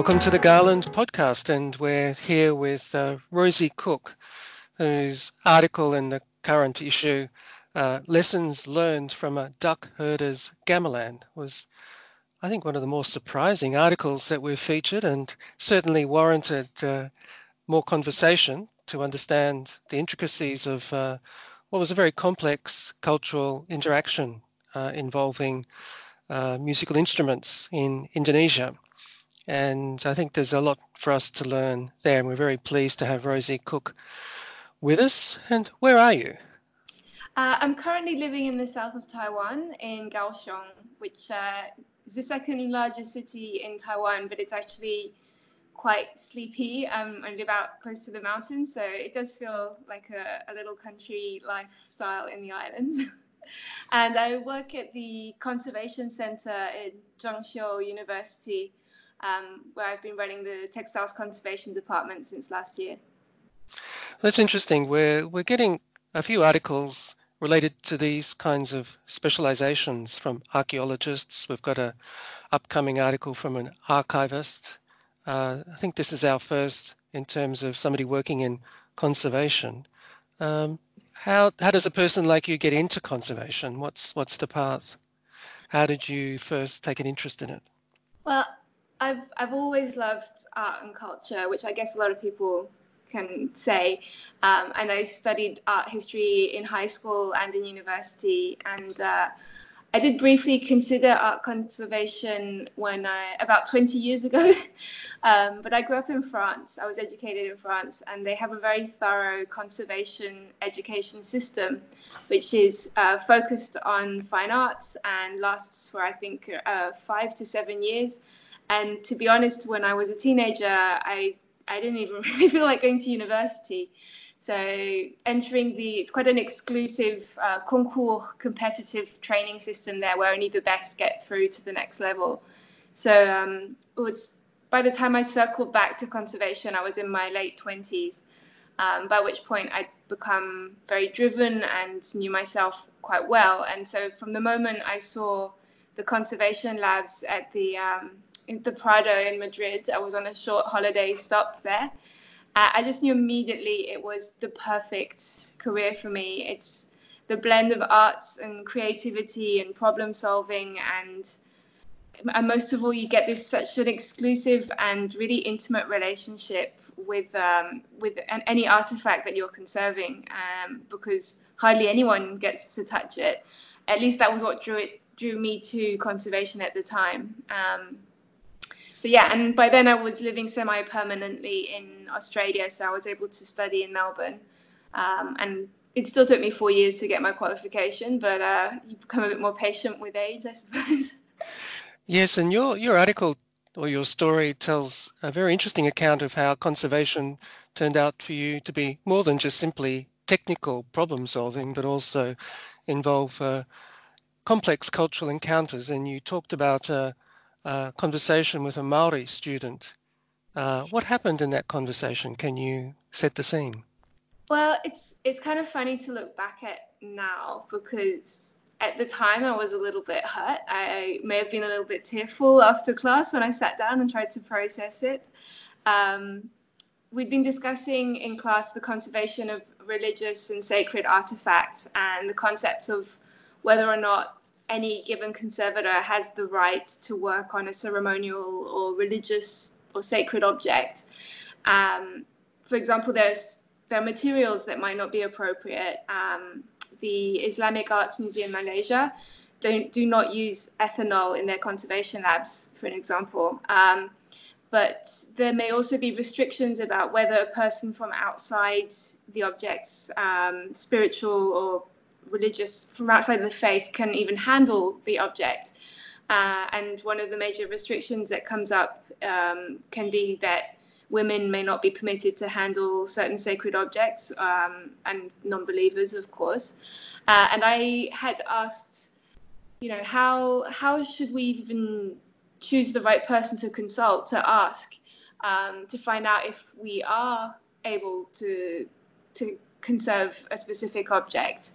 Welcome to the Garland podcast, and we're here with uh, Rosie Cook, whose article in the current issue, uh, Lessons Learned from a Duck Herder's Gamelan, was, I think, one of the more surprising articles that we've featured and certainly warranted uh, more conversation to understand the intricacies of uh, what was a very complex cultural interaction uh, involving uh, musical instruments in Indonesia. And I think there's a lot for us to learn there. And we're very pleased to have Rosie Cook with us. And where are you? Uh, I'm currently living in the south of Taiwan in Kaohsiung, which uh, is the second largest city in Taiwan, but it's actually quite sleepy. Um, I live out close to the mountains, so it does feel like a, a little country lifestyle in the islands. and I work at the Conservation Center in Cheng Shiu University, um, where I've been running the textiles conservation department since last year. That's interesting. We're we're getting a few articles related to these kinds of specializations from archaeologists. We've got a upcoming article from an archivist. Uh, I think this is our first in terms of somebody working in conservation. Um, how how does a person like you get into conservation? What's what's the path? How did you first take an interest in it? Well, I've I've always loved art and culture, which I guess a lot of people can say. Um, and I studied art history in high school and in university, and uh, I did briefly consider art conservation when I about 20 years ago. um, but I grew up in France. I was educated in France, and they have a very thorough conservation education system, which is uh, focused on fine arts and lasts for I think uh, five to seven years and to be honest, when I was a teenager, I I didn't even really feel like going to university. So entering the it's quite an exclusive uh, concours competitive training system there, where only the best get through to the next level. So um, was by the time I circled back to conservation, I was in my late twenties. Um, by which point I'd become very driven and knew myself quite well. And so from the moment I saw the conservation labs at the um, in the Prado in Madrid. I was on a short holiday stop there. Uh, I just knew immediately it was the perfect career for me. It's the blend of arts and creativity and problem solving and and most of all you get this such an exclusive and really intimate relationship with um, with an, any artifact that you're conserving um, because hardly anyone gets to touch it at least that was what drew it drew me to conservation at the time um, so yeah, and by then I was living semi-permanently in Australia, so I was able to study in Melbourne, um, and it still took me four years to get my qualification, but uh, you become a bit more patient with age, I suppose. Yes, and your your article or your story tells a very interesting account of how conservation turned out for you to be more than just simply technical problem solving, but also involve uh, complex cultural encounters. And you talked about uh, uh, conversation with a Maori student. Uh, what happened in that conversation? Can you set the scene? Well, it's it's kind of funny to look back at now because at the time I was a little bit hurt. I may have been a little bit tearful after class when I sat down and tried to process it. Um, we'd been discussing in class the conservation of religious and sacred artifacts and the concept of whether or not any given conservator has the right to work on a ceremonial or religious or sacred object. Um, for example, there's there are materials that might not be appropriate. Um, the Islamic Arts Museum Malaysia don't do not use ethanol in their conservation labs, for an example. Um, but there may also be restrictions about whether a person from outside the object's um, spiritual or religious from outside the faith can even handle the object. Uh, and one of the major restrictions that comes up um, can be that women may not be permitted to handle certain sacred objects um, and non-believers, of course. Uh, and I had asked, you know, how how should we even choose the right person to consult to ask um, to find out if we are able to to conserve a specific object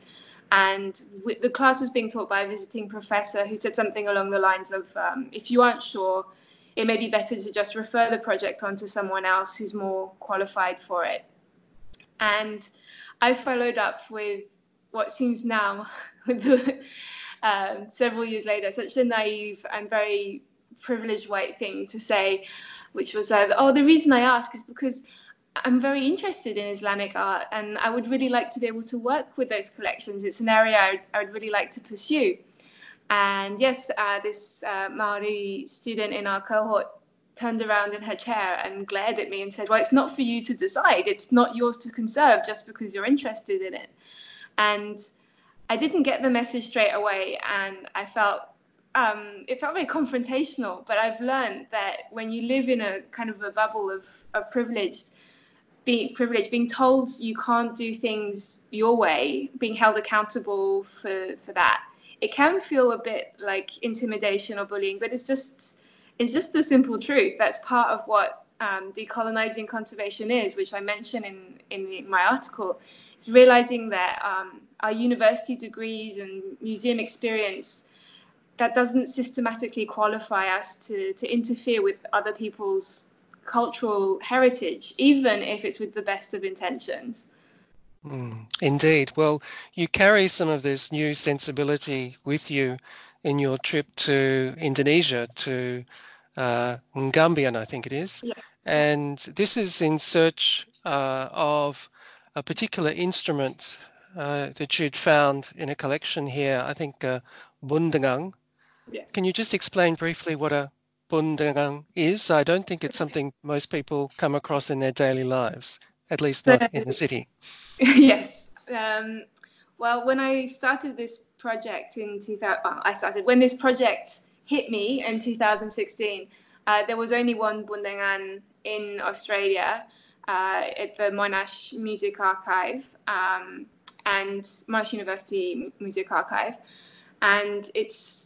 and the class was being taught by a visiting professor who said something along the lines of um, if you aren't sure it may be better to just refer the project on to someone else who's more qualified for it. And I followed up with what seems now, um, several years later, such a naive and very privileged white thing to say, which was, uh, oh, the reason I ask is because I'm very interested in Islamic art and I would really like to be able to work with those collections. It's an area I would, I would really like to pursue. And yes, uh, this uh, Maori student in our cohort turned around in her chair and glared at me and said, Well, it's not for you to decide. It's not yours to conserve just because you're interested in it. And I didn't get the message straight away. And I felt um, it felt very confrontational, but I've learned that when you live in a kind of a bubble of, of privileged, being privileged, being told you can't do things your way, being held accountable for, for that, it can feel a bit like intimidation or bullying, but it's just it's just the simple truth. That's part of what um, decolonizing conservation is, which I mention in in my article. It's realizing that um, our university degrees and museum experience that doesn't systematically qualify us to, to interfere with other people's cultural heritage, even if it's with the best of intentions. Mm, indeed. Well, you carry some of this new sensibility with you in your trip to Indonesia, to uh, Ngabean, I think it is. Yes. And this is in search uh, of a particular instrument uh, that you'd found in a collection here, I think uh, Bundengan. Yes. Can you just explain briefly what a Bundengan is? I don't think it's something most people come across in their daily lives, at least not in the city. yes. Um, well, when I started this project in 2000, well, I started when this project hit me in 2016. Uh, there was only one Bundengan in Australia uh, at the Monash Music Archive um, and Monash University Music Archive, and it's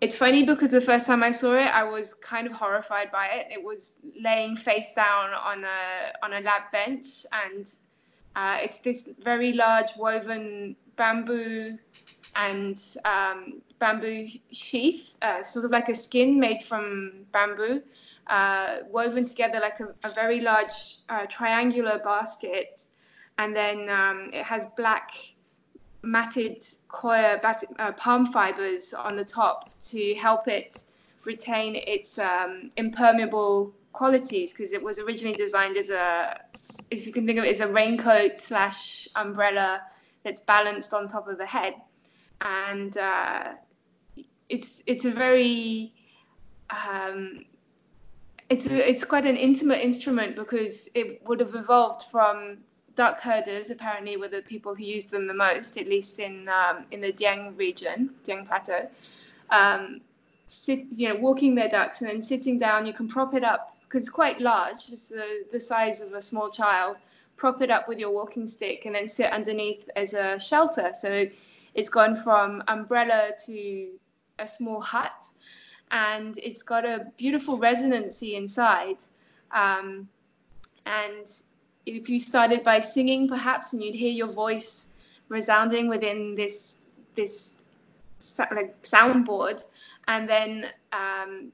it's funny because the first time I saw it, I was kind of horrified by it. It was laying face down on a on a lab bench, and uh, it's this very large woven bamboo and um, bamboo sheath, uh, sort of like a skin made from bamboo, uh, woven together like a, a very large uh, triangular basket, and then um, it has black matted coir uh, palm fibers on the top to help it retain its um, impermeable qualities because it was originally designed as a if you can think of it as a raincoat slash umbrella that's balanced on top of the head. And uh, it's it's a very um, it's a, it's quite an intimate instrument because it would have evolved from duck herders apparently were the people who used them the most, at least in um, in the Dieng region, Dieng Plateau. Um, sit, you know, walking their ducks and then sitting down. You can prop it up because it's quite large, it's the, the size of a small child. Prop it up with your walking stick and then sit underneath as a shelter. So it's gone from umbrella to a small hut, and it's got a beautiful resonancy inside. Um, and if you started by singing perhaps and you'd hear your voice resounding within this this like soundboard and then um,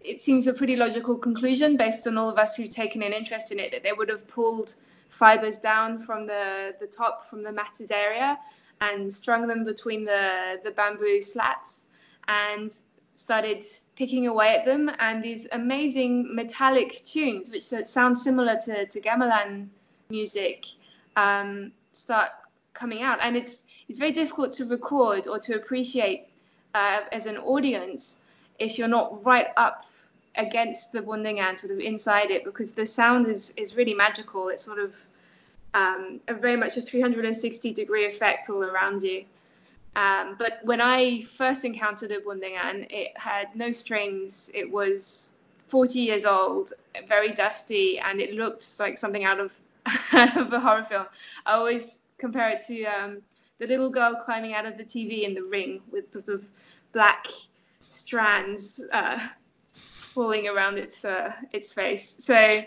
it seems a pretty logical conclusion based on all of us who've taken an interest in it that they would have pulled fibers down from the, the top from the matted area and strung them between the, the bamboo slats and started picking away at them, and these amazing metallic tunes, which sound similar to, to gamelan music, um, start coming out. And it's it's very difficult to record or to appreciate uh, as an audience if you're not right up against the bundengan, sort of inside it, because the sound is is really magical. It's sort of um, a very much a 360 degree effect all around you. Um, but when I first encountered a bundengan, it had no strings. It was 40 years old, very dusty, and it looked like something out of, out of a horror film. I always compare it to um, the little girl climbing out of the TV in the ring with sort of black strands uh, falling around its uh, its face. So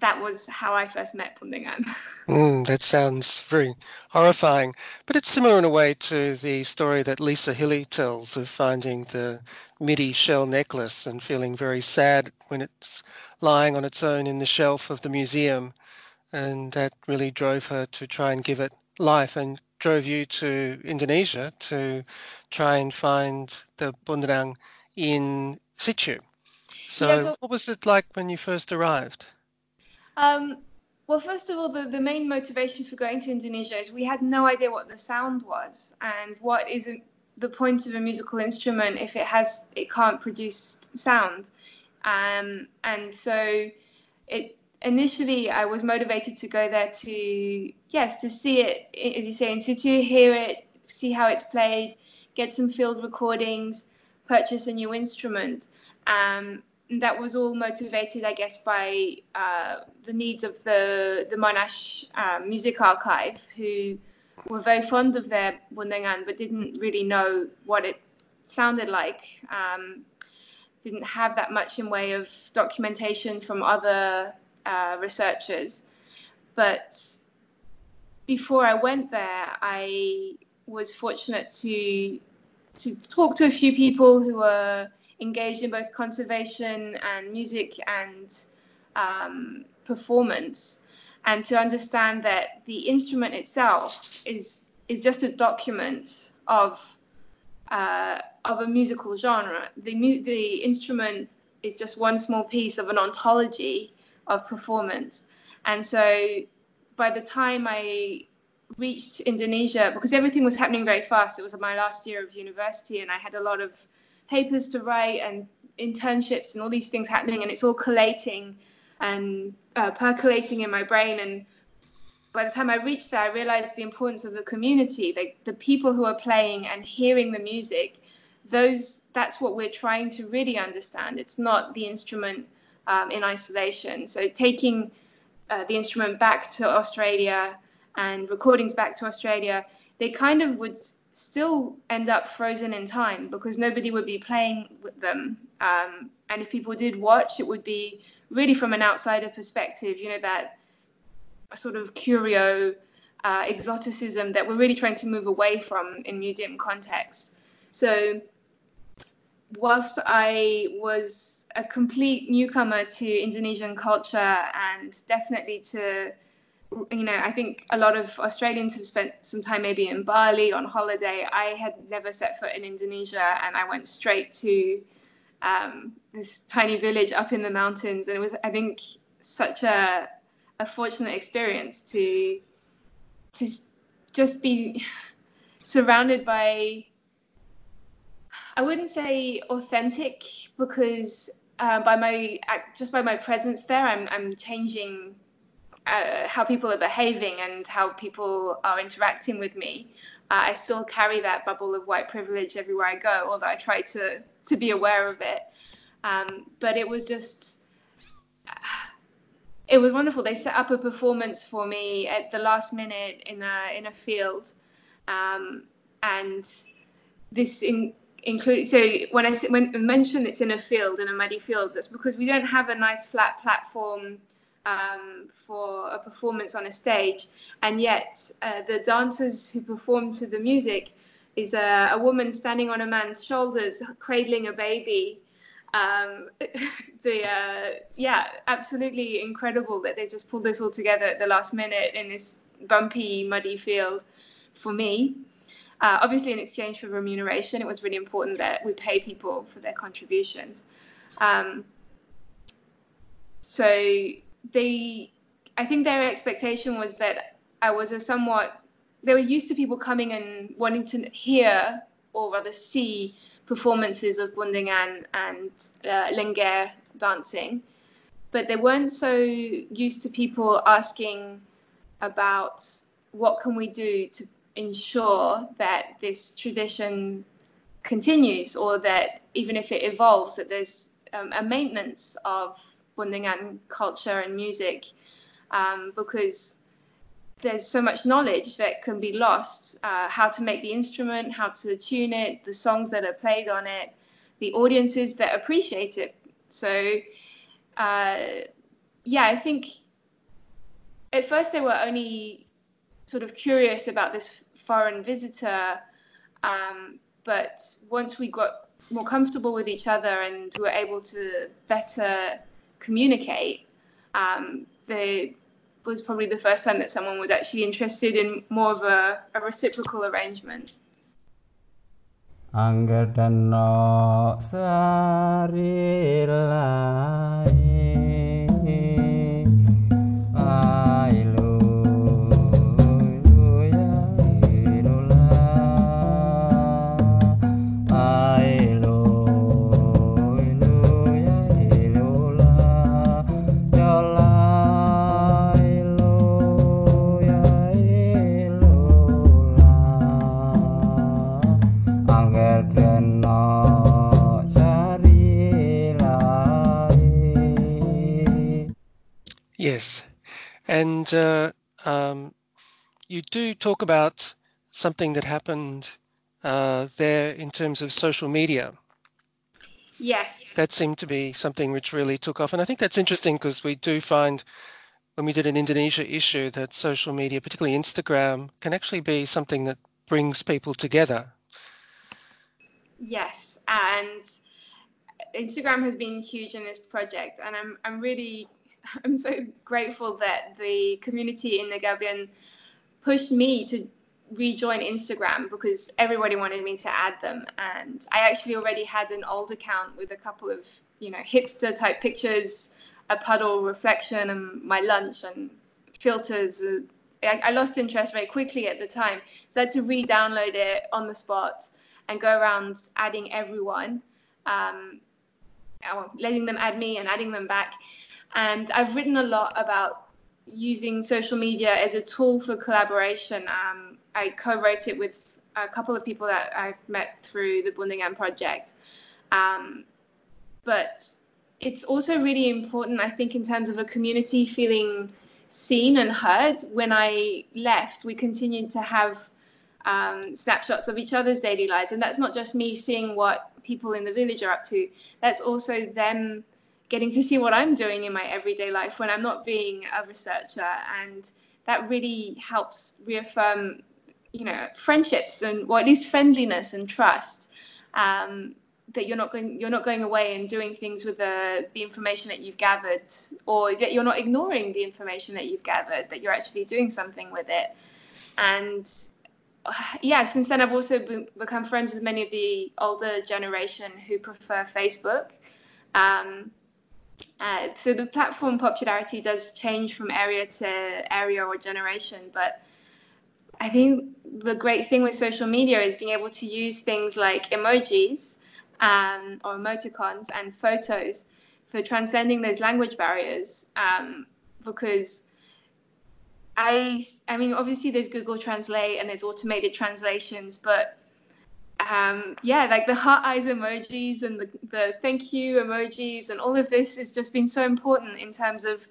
that was how I first met Bundengan. Mm, that sounds very horrifying, but it's similar in a way to the story that Lisa Hilli tells of finding the midi shell necklace and feeling very sad when it's lying on its own in the shelf of the museum. And that really drove her to try and give it life and drove you to Indonesia to try and find the Bundengan in situ. So, yeah, so what was it like when you first arrived? Um, well, first of all, the, the main motivation for going to Indonesia is we had no idea what the sound was and what is the point of a musical instrument if it has it can't produce sound. Um, and so it initially I was motivated to go there to yes to see it as you say in situ, hear it, see how it's played, get some field recordings, purchase a new instrument. Um, that was all motivated, I guess, by uh, the needs of the the Monash um, Music Archive, who were very fond of their Bundengan, but didn't really know what it sounded like. Um, didn't have that much in way of documentation from other uh, researchers. But before I went there, I was fortunate to to talk to a few people who were engaged in both conservation and music and um, performance, and to understand that the instrument itself is is just a document of uh, of a musical genre. The mu- the instrument is just one small piece of an ontology of performance, and so by the time I reached Indonesia, because everything was happening very fast, it was my last year of university, and I had a lot of papers to write and internships and all these things happening, and it's all collating and uh, percolating in my brain. And by the time I reached there, I realized the importance of the community, like the people who are playing and hearing the music. Those that's what we're trying to really understand. It's not the instrument um, in isolation. So taking uh, the instrument back to Australia and recordings back to Australia, they kind of would still end up frozen in time because nobody would be playing with them. Um, and if people did watch, it would be really from an outsider perspective, you know, that sort of curio uh, exoticism that we're really trying to move away from in museum context. So, whilst I was a complete newcomer to Indonesian culture and definitely to you know, I think a lot of Australians have spent some time maybe in Bali on holiday. I had never set foot in Indonesia, and I went straight to um, this tiny village up in the mountains, and it was, I think, such a a fortunate experience to to just be surrounded by. I wouldn't say authentic because uh, by my just by my presence there, I'm I'm changing uh, how people are behaving and how people are interacting with me. Uh, I still carry that bubble of white privilege everywhere I go, although I try to to be aware of it. Um, but it was just, it was wonderful. They set up a performance for me at the last minute in a in a field, um, and this in, so when I when I mention it's in a field in a muddy field, that's because we don't have a nice flat platform um, for a performance on a stage, and yet uh, the dancers who perform to the music is a, a, woman standing on a man's shoulders, cradling a baby. Um, the uh, yeah, absolutely incredible that they've just pulled this all together at the last minute in this bumpy, muddy field. For me, uh, obviously, in exchange for remuneration, it was really important that we pay people for their contributions. Um, so they, I think their expectation was that I was a somewhat, they were used to people coming and wanting to hear or rather see performances of Bundengan and uh, dancing, but they weren't so used to people asking about what can we do to ensure that this tradition continues or that even if it evolves that there's um, a maintenance of Bundengan culture and music um, because there's so much knowledge that can be lost uh, how to make the instrument, how to tune it, the songs that are played on it, the audiences that appreciate it. So, uh, yeah, I think at first they were only sort of curious about this foreign visitor, um, but once we got more comfortable with each other and were able to better communicate, um, they was probably the first time that someone was actually interested in more of a, a reciprocal arrangement. Yes, and uh, um, you do talk about something that happened uh, there in terms of social media. Yes. That seemed to be something which really took off. And I think that's interesting because we do find when we did an Indonesia issue that social media, particularly Instagram, can actually be something that brings people together. Yes. And Instagram has been huge in this project. And I'm, I'm really I'm so grateful that the community in Ngabean pushed me to rejoin Instagram because everybody wanted me to add them. And I actually already had an old account with a couple of, you know, hipster type pictures, a puddle reflection, and my lunch and filters. I lost interest very quickly at the time. So I had to re download it on the spot and go around adding everyone, um, letting them add me and adding them back. And I've written a lot about using social media as a tool for collaboration. Um, I co-wrote it with a couple of people that I've met through the Bundengan project. Um, but it's also really important, I think, in terms of a community feeling seen and heard. When I left, we continued to have um, snapshots of each other's daily lives. And that's not just me seeing what people in the village are up to, that's also them getting to see what I'm doing in my everyday life when I'm not being a researcher. And that really helps reaffirm, you know, friendships and, or at least friendliness and trust. Um, that you're not going you're not going away and doing things with the the information that you've gathered or that you're not ignoring the information that you've gathered that you're actually doing something with it and yeah since then i've also become friends with many of the older generation who prefer facebook um, uh, so the platform popularity does change from area to area or generation, but I think the great thing with social media is being able to use things like emojis um, or emoticons and photos for transcending those language barriers. Um, because I, I mean, obviously there's Google Translate and there's automated translations, but um, yeah, like the heart eyes emojis and the, the thank you emojis and all of this has just been so important in terms of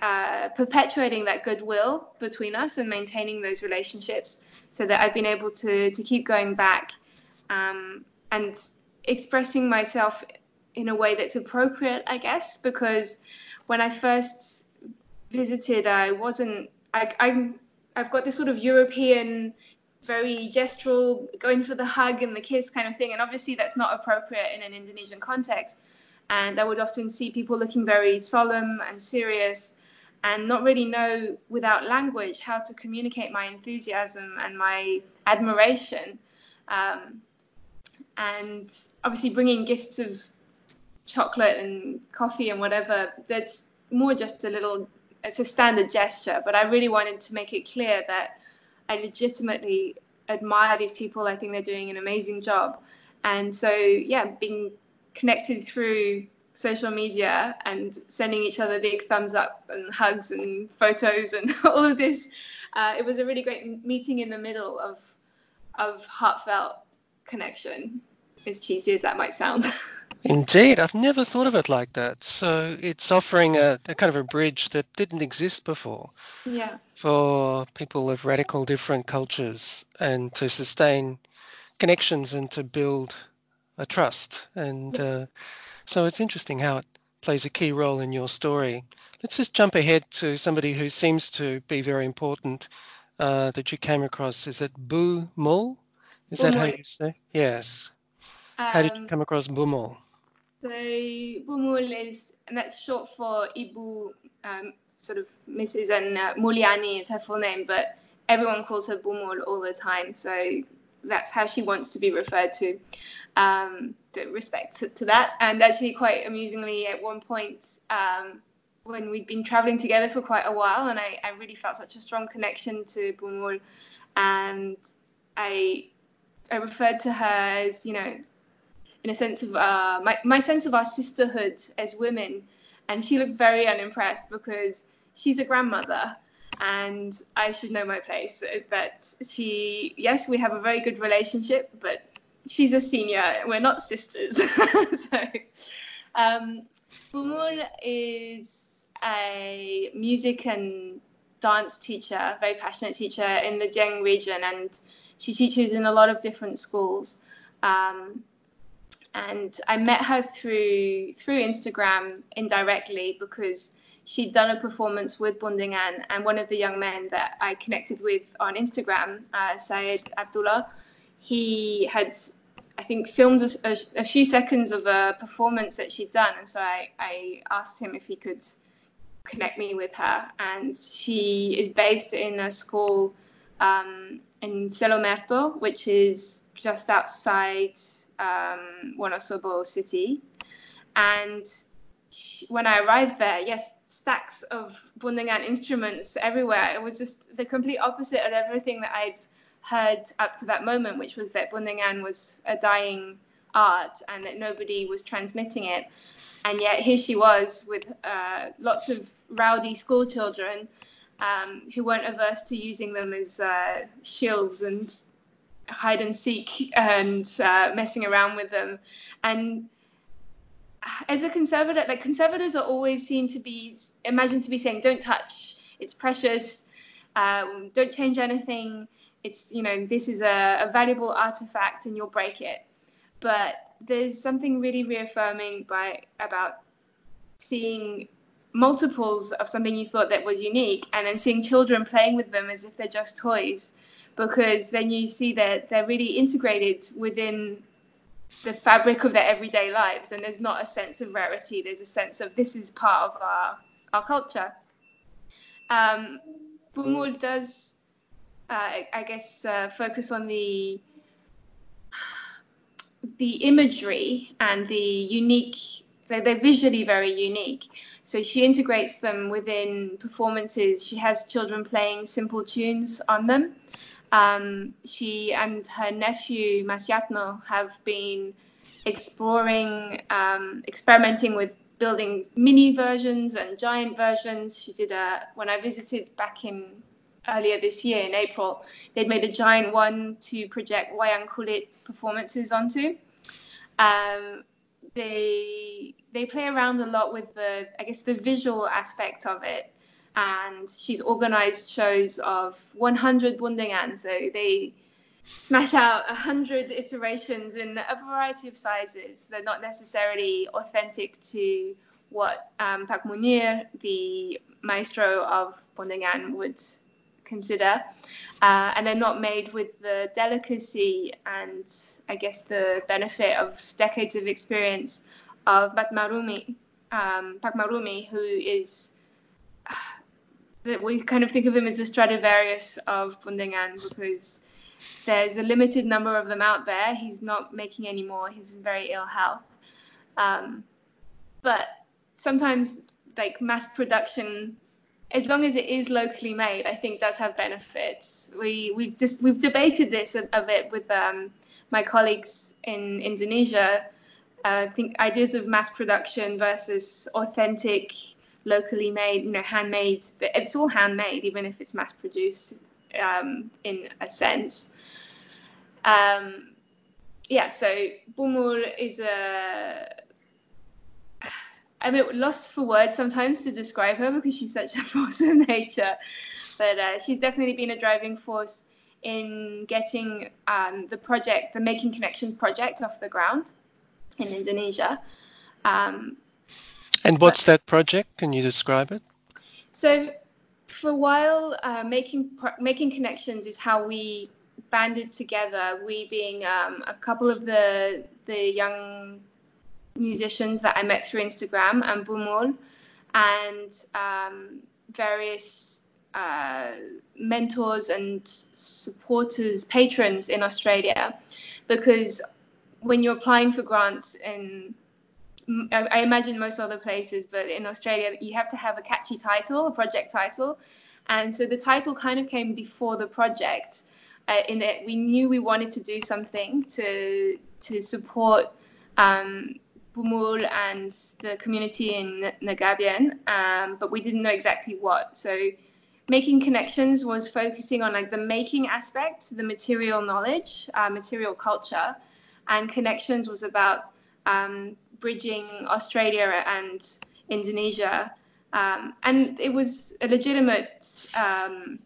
uh, perpetuating that goodwill between us and maintaining those relationships so that I've been able to, to keep going back um, and expressing myself in a way that's appropriate, I guess, because when I first visited, I wasn't, I, I, I've got this sort of European very gestural, going for the hug and the kiss kind of thing. And obviously, that's not appropriate in an Indonesian context. And I would often see people looking very solemn and serious and not really know without language how to communicate my enthusiasm and my admiration. Um, and obviously, bringing gifts of chocolate and coffee and whatever, that's more just a little, it's a standard gesture. But I really wanted to make it clear that I legitimately admire these people. I think they're doing an amazing job. And so, yeah, being connected through social media and sending each other big thumbs up and hugs and photos and all of this, uh, it was a really great meeting in the middle of of heartfelt connection. As cheesy as that might sound. Indeed, I've never thought of it like that. So it's offering a, a, kind of a bridge that didn't exist before. Yeah. For people of radical different cultures and to sustain connections and to build a trust. And uh, so it's interesting how it plays a key role in your story. Let's just jump ahead to somebody who seems to be very important uh, that you came across. Is it Bu Mul? Is that how you say? Yes. Um, how did you um, come across Bu Mul? So Bu Mul is, and that's short for Ibu, um, sort of Mrs. and uh, Mulyani is her full name, but everyone calls her Bu Mul all the time. So that's how she wants to be referred to. Um, to respect to, to, that. And actually, quite amusingly, at one point, um, when we'd been traveling together for quite a while, and I, I really felt such a strong connection to Bu Mul, and I I referred to her as you know, in a sense of uh, my my sense of our sisterhood as women, and she looked very unimpressed because she's a grandmother and I should know my place. But she, yes, we have a very good relationship, but she's a senior. We're not sisters. so, um, Bu Mul is a music and dance teacher, very passionate teacher in the Dieng region, and she teaches in a lot of different schools. Um, and I met her through through Instagram indirectly because she'd done a performance with Bundengan, and one of the young men that I connected with on Instagram, uh, Abdullah, he had, I think, filmed a, a, a, few seconds of a performance that she'd done, and so I, I asked him if he could connect me with her, and she is based in a school um, in Selomerto, which is just outside um, Wonosobo city, and she, when I arrived there, yes, stacks of Bundengan instruments everywhere. It was just the complete opposite of everything that I'd heard up to that moment, which was that Bundengan was a dying art and that nobody was transmitting it. And yet here she was with uh, lots of rowdy school children um, who weren't averse to using them as uh, shields and hide and seek and uh, messing around with them. And as a conservator, like conservators are always seen to be imagined to be saying, "Don't touch. It's precious. Um, don't change anything. It's you know this is a, a valuable artifact, and you'll break it." But there's something really reaffirming by about seeing multiples of something you thought that was unique, and then seeing children playing with them as if they're just toys, because then you see that they're really integrated within the fabric of their everyday lives and there's not a sense of rarity there's a sense of this is part of our our culture. Um, Bu Mul does uh, I guess uh, focus on the the imagery and the unique they're, they're visually very unique. So she integrates them within performances. She has children playing simple tunes on them um, she and her nephew Masiatno have been exploring, um, experimenting with building mini versions and giant versions. She did a when I visited back in earlier this year in April. They'd made a giant one to project wayang kulit performances onto. Um, they they play around a lot with the I guess the visual aspect of it and she's organized shows of 100 Bundengan. So they smash out 100 iterations in a variety of sizes. They're not necessarily authentic to what um, Pak Munir, the maestro of Bundengan, would consider. Uh, and they're not made with the delicacy and I guess the benefit of decades of experience of Batmarumi, um, Pak Marumi, who is that we kind of think of him as the Stradivarius of Bundengan because there's a limited number of them out there. He's not making any more. He's in very ill health. Um, but sometimes, like mass production, as long as it is locally made, I think does have benefits. We we've just we've debated this a, a bit with um, my colleagues in Indonesia. Uh, I think ideas of mass production versus authentic locally made, you know, handmade. It's all handmade, even if it's mass produced um, in a sense. Um, yeah, so Bu Mul is a. I'm at lost for words sometimes to describe her because she's such a force of nature. But uh, she's definitely been a driving force in getting um, the project, the Making Connections project, off the ground in Indonesia. Um, And what's that project? Can you describe it? So, for a while, uh, making making connections is how we banded together. We being um, a couple of the the young musicians that I met through Instagram and Bu Mul, and um, various uh, mentors and supporters, patrons in Australia, because when you're applying for grants in I imagine most other places, but in Australia, you have to have a catchy title, a project title. And so the title kind of came before the project, uh, in that we knew we wanted to do something to to support um, Bu Mul and the community in Ngabean, um, but we didn't know exactly what. So making connections was focusing on like the making aspect, the material knowledge, uh, material culture, and connections was about um, bridging Australia and Indonesia. Um, and it was a legitimate um,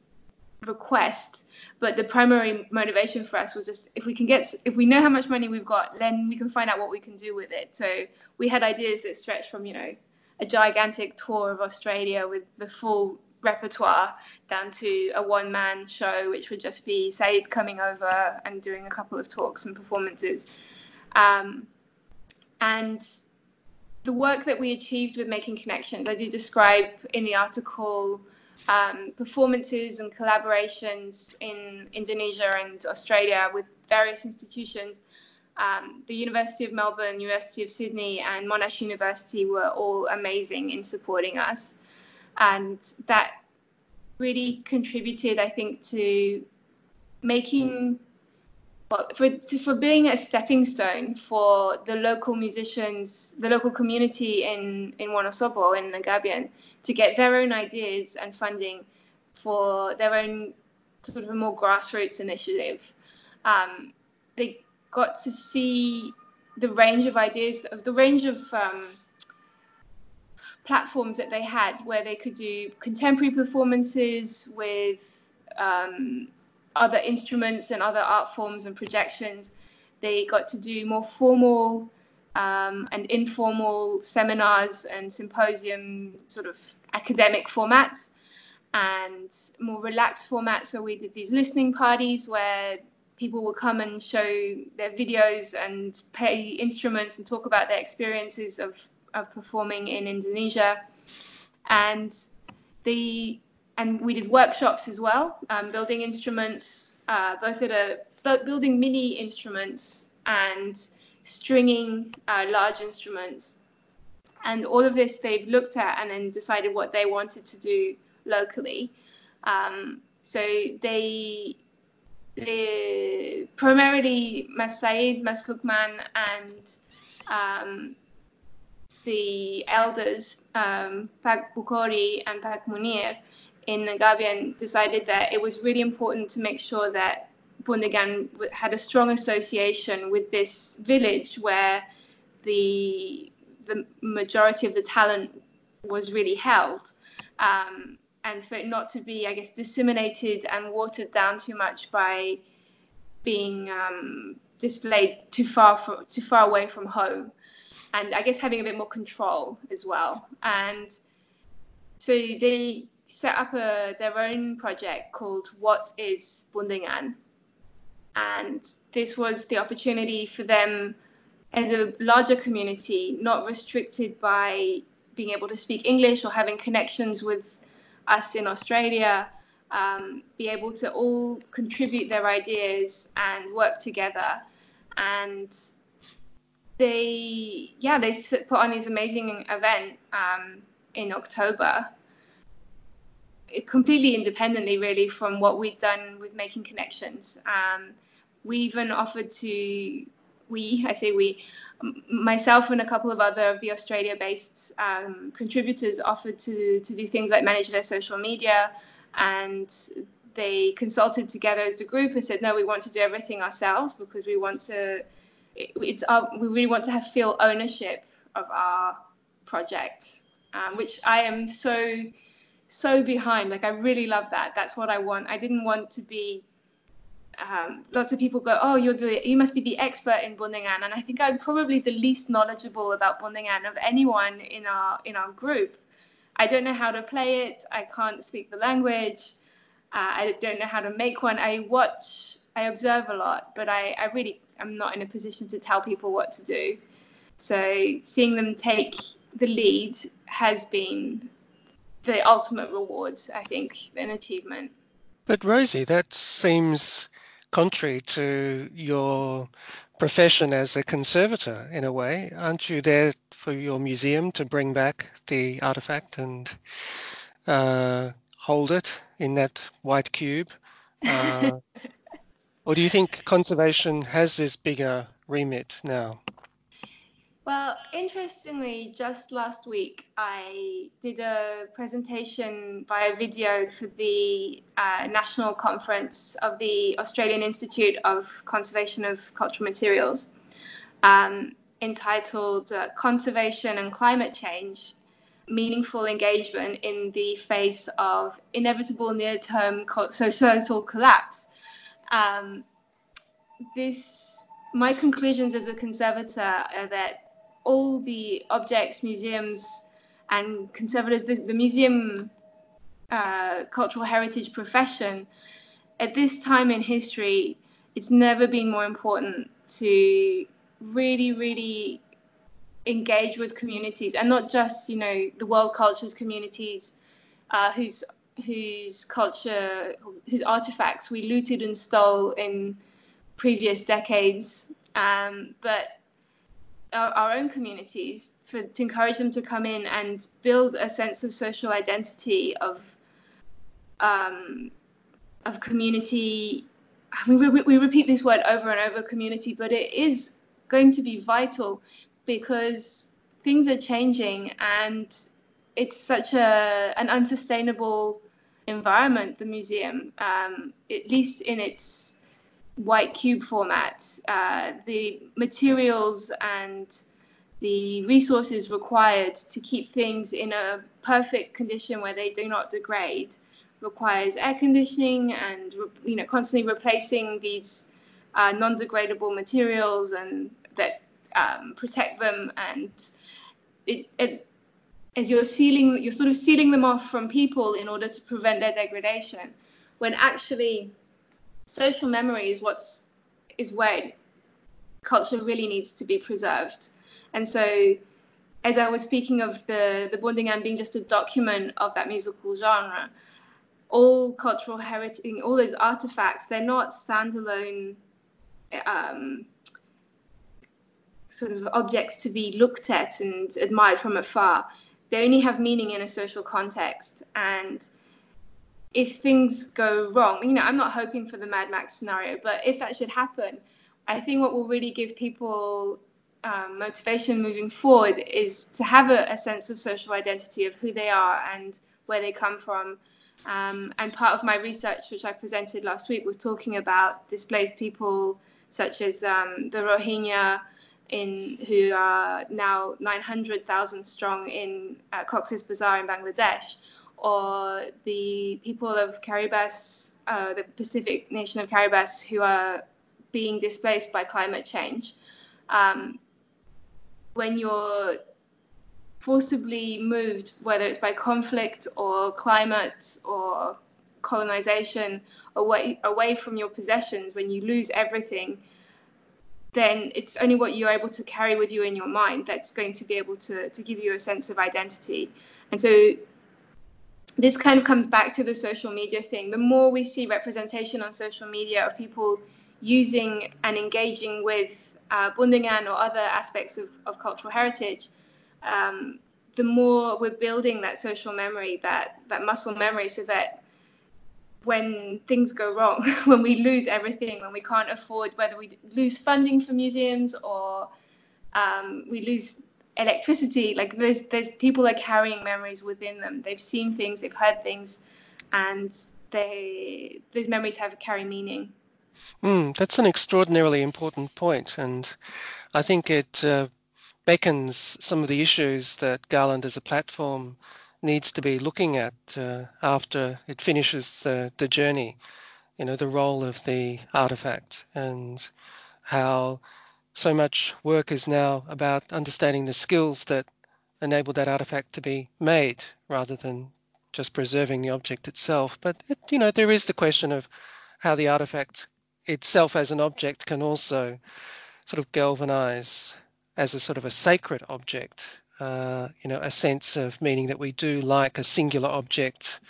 request, but the primary motivation for us was just if we can get, if we know how much money we've got, then we can find out what we can do with it. So we had ideas that stretched from, you know, a gigantic tour of Australia with the full repertoire down to a one man show, which would just be Said coming over and doing a couple of talks and performances. Um, and the work that we achieved with making connections, I do describe in the article um, performances and collaborations in Indonesia and Australia with various institutions. Um, the University of Melbourne, University of Sydney, and Monash University were all amazing in supporting us. And that really contributed, I think, to making for, for being a stepping stone for the local musicians, the local community in, in Wonosobo, in Ngabean, to get their own ideas and funding for their own sort of a more grassroots initiative. Um, they got to see the range of ideas, the range of um, platforms that they had where they could do contemporary performances with um, other instruments and other art forms and projections. They got to do more formal um, and informal seminars and symposium sort of academic formats and more relaxed formats where we did these listening parties where people would come and show their videos and play instruments and talk about their experiences of, of performing in Indonesia. And the and we did workshops as well, um, building instruments, uh, both at a building mini instruments and stringing uh, large instruments. And all of this they've looked at and then decided what they wanted to do locally. Um, so they, they primarily Mas Said, and um, the elders, um, Pak Bukori and Pak Munir, in Ngabean decided that it was really important to make sure that Bundengan had a strong association with this village where the the majority of the talent was really held. Um, and for it not to be, I guess, disseminated and watered down too much by being um, displayed too far from, too far away from home, and I guess having a bit more control as well. And so they set up a, their own project called What is Bundengan? And this was the opportunity for them as a larger community, not restricted by being able to speak English or having connections with us in Australia, um, be able to all contribute their ideas and work together. And they, yeah, they put on this amazing event um, in October completely independently, really, from what we'd done with making connections. Um, we even offered to, we, I say we, myself and a couple of other of the Australia-based um, contributors offered to to do things like manage their social media, and they consulted together as a group and said, no, we want to do everything ourselves because we want to. It, it's our, we really want to have feel ownership of our project, um, which I am so so behind. Like I really love that. That's what I want. I didn't want to be um, lots of people go, "Oh, you're the you must be the expert in Bundengan," and I think I'm probably the least knowledgeable about Bundengan of anyone in our in our group. I don't know how to play it. I can't speak the language. Uh, I don't know how to make one. I watch, I observe a lot, but I, I really am not in a position to tell people what to do. So seeing them take the lead has been the ultimate rewards, I think, an achievement. But Rosie, that seems contrary to your profession as a conservator in a way. Aren't you there for your museum to bring back the artifact and uh, hold it in that white cube? Uh, or do you think conservation has this bigger remit now? Well, interestingly, just last week I did a presentation via video for the uh, national conference of the Australian Institute of Conservation of Cultural Materials, um, entitled uh, Conservation and Climate Change Meaningful Engagement in the Face of Inevitable Near Term Societal Collapse. Um, this, my conclusions as a conservator are that all the objects, museums, and conservators, the, the museum uh, cultural heritage profession, at this time in history, it's never been more important to really, really engage with communities and not just, you know, the world cultures communities uh, whose whose culture, whose artifacts we looted and stole in previous decades, um, but our, own communities for, to encourage them to come in and build a sense of social identity of um, of community. I mean, we, we repeat this word over and over, community, but it is going to be vital because things are changing and it's such a an unsustainable environment. The museum, um, at least in its white cube format, uh, the materials and the resources required to keep things in a perfect condition where they do not degrade requires air conditioning and you know constantly replacing these uh, non-degradable materials and that um, protect them and it, it, as you're sealing you're sort of sealing them off from people in order to prevent their degradation when actually social memory is what's is where culture really needs to be preserved. And so, as I was speaking of the the Bundengan being just a document of that musical genre, all cultural heritage, all those artifacts, they're not standalone um, sort of objects to be looked at and admired from afar. They only have meaning in a social context, and if things go wrong, you know, I'm not hoping for the Mad Max scenario, but if that should happen, I think what will really give people um, motivation moving forward is to have a, a, sense of social identity of who they are and where they come from. Um, and part of my research, which I presented last week, was talking about displaced people such as um, the Rohingya, in who are now 900,000 strong in uh, Cox's Bazar in Bangladesh, or the people of Kiribati, uh, the Pacific nation of Kiribati, who are being displaced by climate change. Um, when you're forcibly moved, whether it's by conflict or climate or colonization, away, away from your possessions, when you lose everything, then it's only what you're able to carry with you in your mind that's going to be able to, to give you a sense of identity. And so this kind of comes back to the social media thing. The more we see representation on social media of people using and engaging with uh, Bundengan or other aspects of, of cultural heritage, um, the more we're building that social memory, that, that muscle memory, so that when things go wrong, when we lose everything, when we can't afford, whether we lose funding for museums or um, we lose electricity like there's there's people are carrying memories within them. They've seen things they've heard things and they those memories have carry meaning. Mm, that's an extraordinarily important point and i think it uh, beckons some of the issues that garland as a platform needs to be looking at uh, after it finishes the, the journey you know, the role of the artifact and how so much work is now about understanding the skills that enable that artifact to be made rather than just preserving the object itself. But, it, you know, there is the question of how the artifact itself as an object can also sort of galvanize as a sort of a sacred object, uh, you know, a sense of meaning that we do like a singular object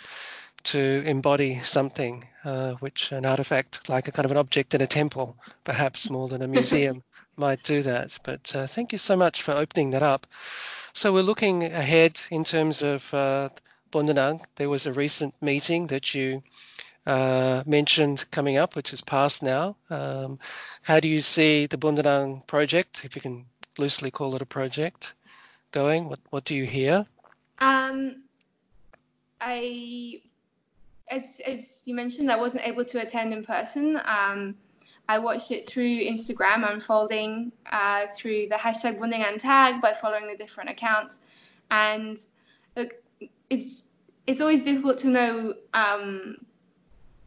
to embody something, uh, which an artifact, like a kind of an object in a temple, perhaps more than a museum, might do that. But uh, thank you so much for opening that up. So we're looking ahead in terms of uh, Bundengan. There was a recent meeting that you uh, mentioned coming up, which is passed now. Um, how do you see the Bundengan project, if you can loosely call it a project, going? What What do you hear? Um, I, as as you mentioned, I wasn't able to attend in person. Um, I watched it through Instagram, unfolding uh, through the hashtag Bundengan tag by following the different accounts, and it's it's always difficult to know um,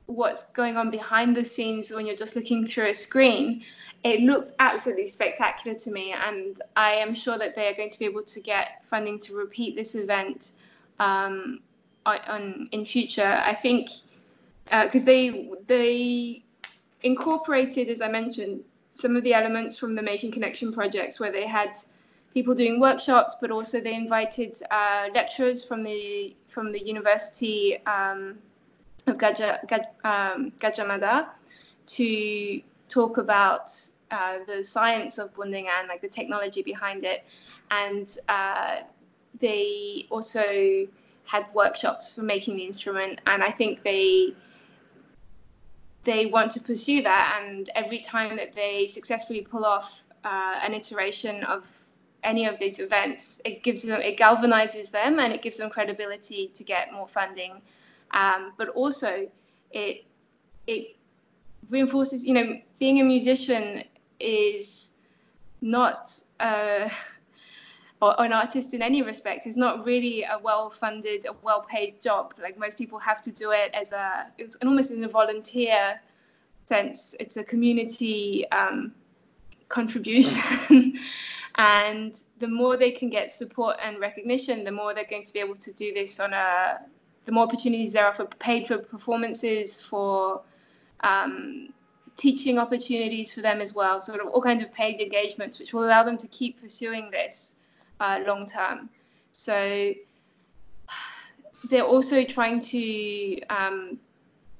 what's going on behind the scenes when you're just looking through a screen. It looked absolutely spectacular to me, and I am sure that they are going to be able to get funding to repeat this event um, on, on, in future. I think because uh, they they incorporated, as I mentioned, some of the elements from the Making Connection projects, where they had people doing workshops, but also they invited uh, lecturers from the from the University um, of Gajah, um, Gadjah Mada to talk about uh, the science of Bundengan, like the technology behind it. And uh, they also had workshops for making the instrument. And I think they they want to pursue that. And every time that they successfully pull off uh, an iteration of any of these events, it gives them, it galvanizes them, and it gives them credibility to get more funding um, but also it it reinforces you know being a musician is not uh, or an artist in any respect is not really a well-funded, a well-paid job. Like most people have to do it as a, it's almost in a volunteer sense. It's a community um, contribution, and the more they can get support and recognition, the more they're going to be able to do this on a the more opportunities there are for paid for performances, for um, teaching opportunities for them as well, sort of all kinds of paid engagements, which will allow them to keep pursuing this uh, long term. So they're also trying to um,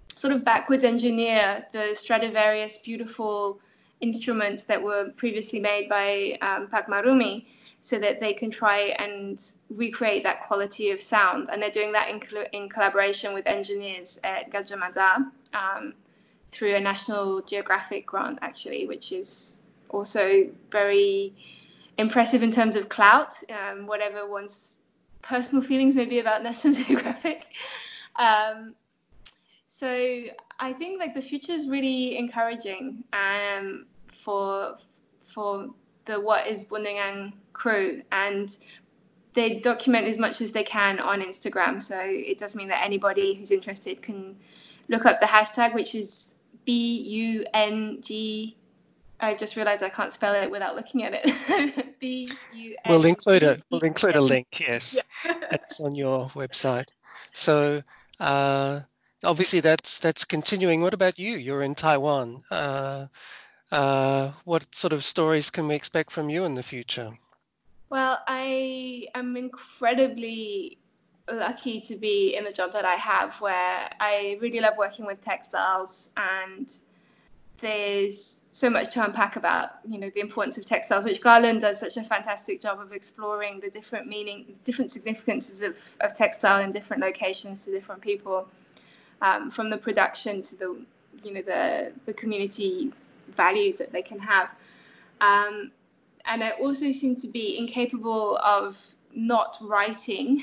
sort of backwards engineer the Stradivarius beautiful instruments that were previously made by um, Pak Marumi so that they can try and recreate that quality of sound. And they're doing that in, in collaboration with engineers at Gajah um, through a National Geographic grant, actually, which is also very impressive in terms of clout, um, whatever one's personal feelings may be about National Geographic. Um, so I think like the future is really encouraging um, for for the what is Bundengan crew and they document as much as they can on Instagram. So it does mean that anybody who's interested can look up the hashtag, which is B U N G. I just realised I can't spell it without looking at it. B U. We'll include a we'll include a link. Yes, yeah. that's on your website. So uh, obviously that's that's continuing. What about you? You're in Taiwan. Uh, uh, what sort of stories can we expect from you in the future? Well, I am incredibly lucky to be in the job that I have where I really love working with textiles and there's so much to unpack about you know the importance of textiles which garland does such a fantastic job of exploring the different meaning different significances of, of textile in different locations to different people um, from the production to the you know the the community values that they can have um, and I also seem to be incapable of not writing.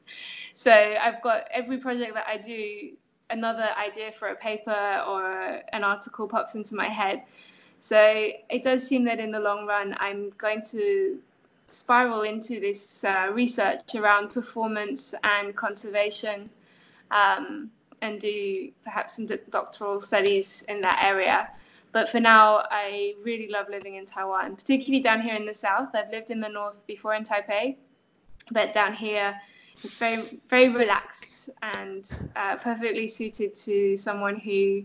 so I've got every project that I do, another idea for a paper or an article pops into my head. So it does seem that in the long run, I'm going to spiral into this uh, research around performance and conservation. Um, and do perhaps some doctoral studies in that area. But for now, I really love living in Taiwan, particularly down here in the south. I've lived in the north before in Taipei, but down here, very, very relaxed and uh, perfectly suited to someone who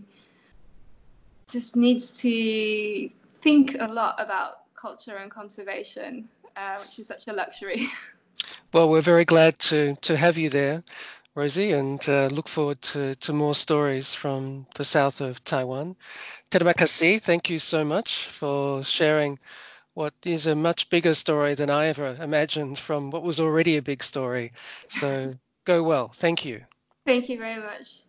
just needs to think a lot about culture and conservation, uh, which is such a luxury. Well, we're very glad to, to have you there, Rosie, and uh, look forward to, to more stories from the south of Taiwan. Terima kasih. Thank you so much for sharing what is a much bigger story than I ever imagined from what was already a big story. So go well. Thank you. Thank you very much.